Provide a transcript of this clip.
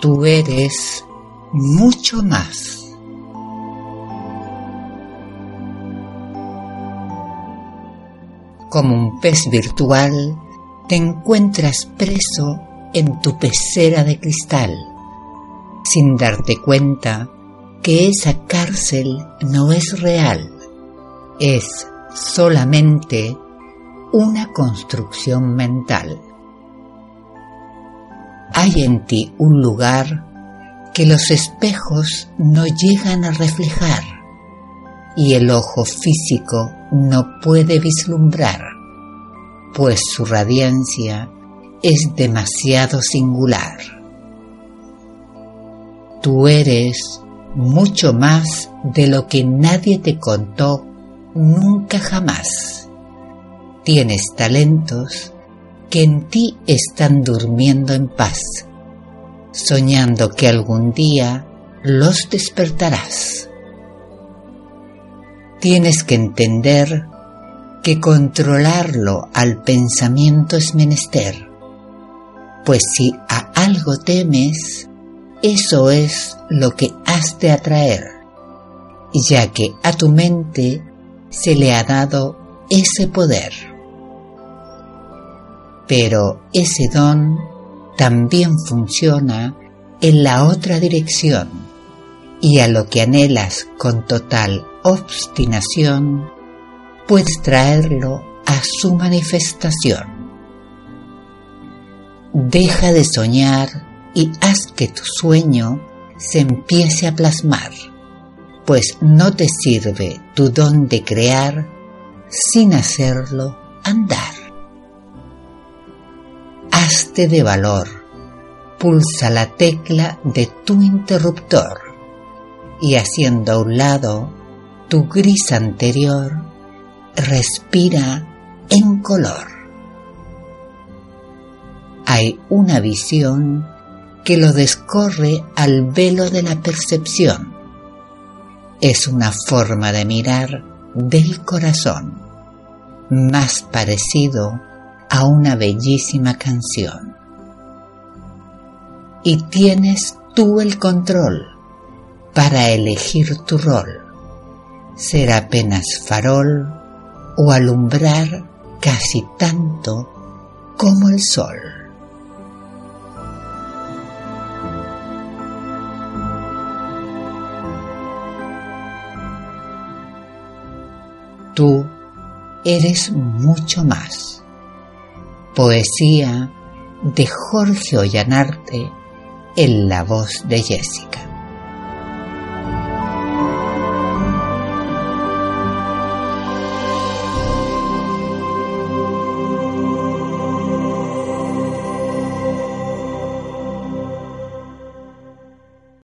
Tú eres mucho más. Como un pez virtual, te encuentras preso en tu pecera de cristal, sin darte cuenta que esa cárcel no es real, es solamente una construcción mental hay en ti un lugar que los espejos no llegan a reflejar y el ojo físico no puede vislumbrar, pues su radiancia es demasiado singular. Tú eres mucho más de lo que nadie te contó nunca jamás. Tienes talentos que en ti están durmiendo en paz, soñando que algún día los despertarás. Tienes que entender que controlarlo al pensamiento es menester, pues si a algo temes, eso es lo que has de atraer, ya que a tu mente se le ha dado ese poder pero ese don también funciona en la otra dirección y a lo que anhelas con total obstinación, puedes traerlo a su manifestación. Deja de soñar y haz que tu sueño se empiece a plasmar, pues no te sirve tu don de crear sin hacerlo andar de valor, pulsa la tecla de tu interruptor y haciendo a un lado tu gris anterior, respira en color. Hay una visión que lo descorre al velo de la percepción. Es una forma de mirar del corazón, más parecido a una bellísima canción. Y tienes tú el control para elegir tu rol, ser apenas farol o alumbrar casi tanto como el sol. Tú eres mucho más Poesía de Jorge Ollanarte en la voz de Jessica.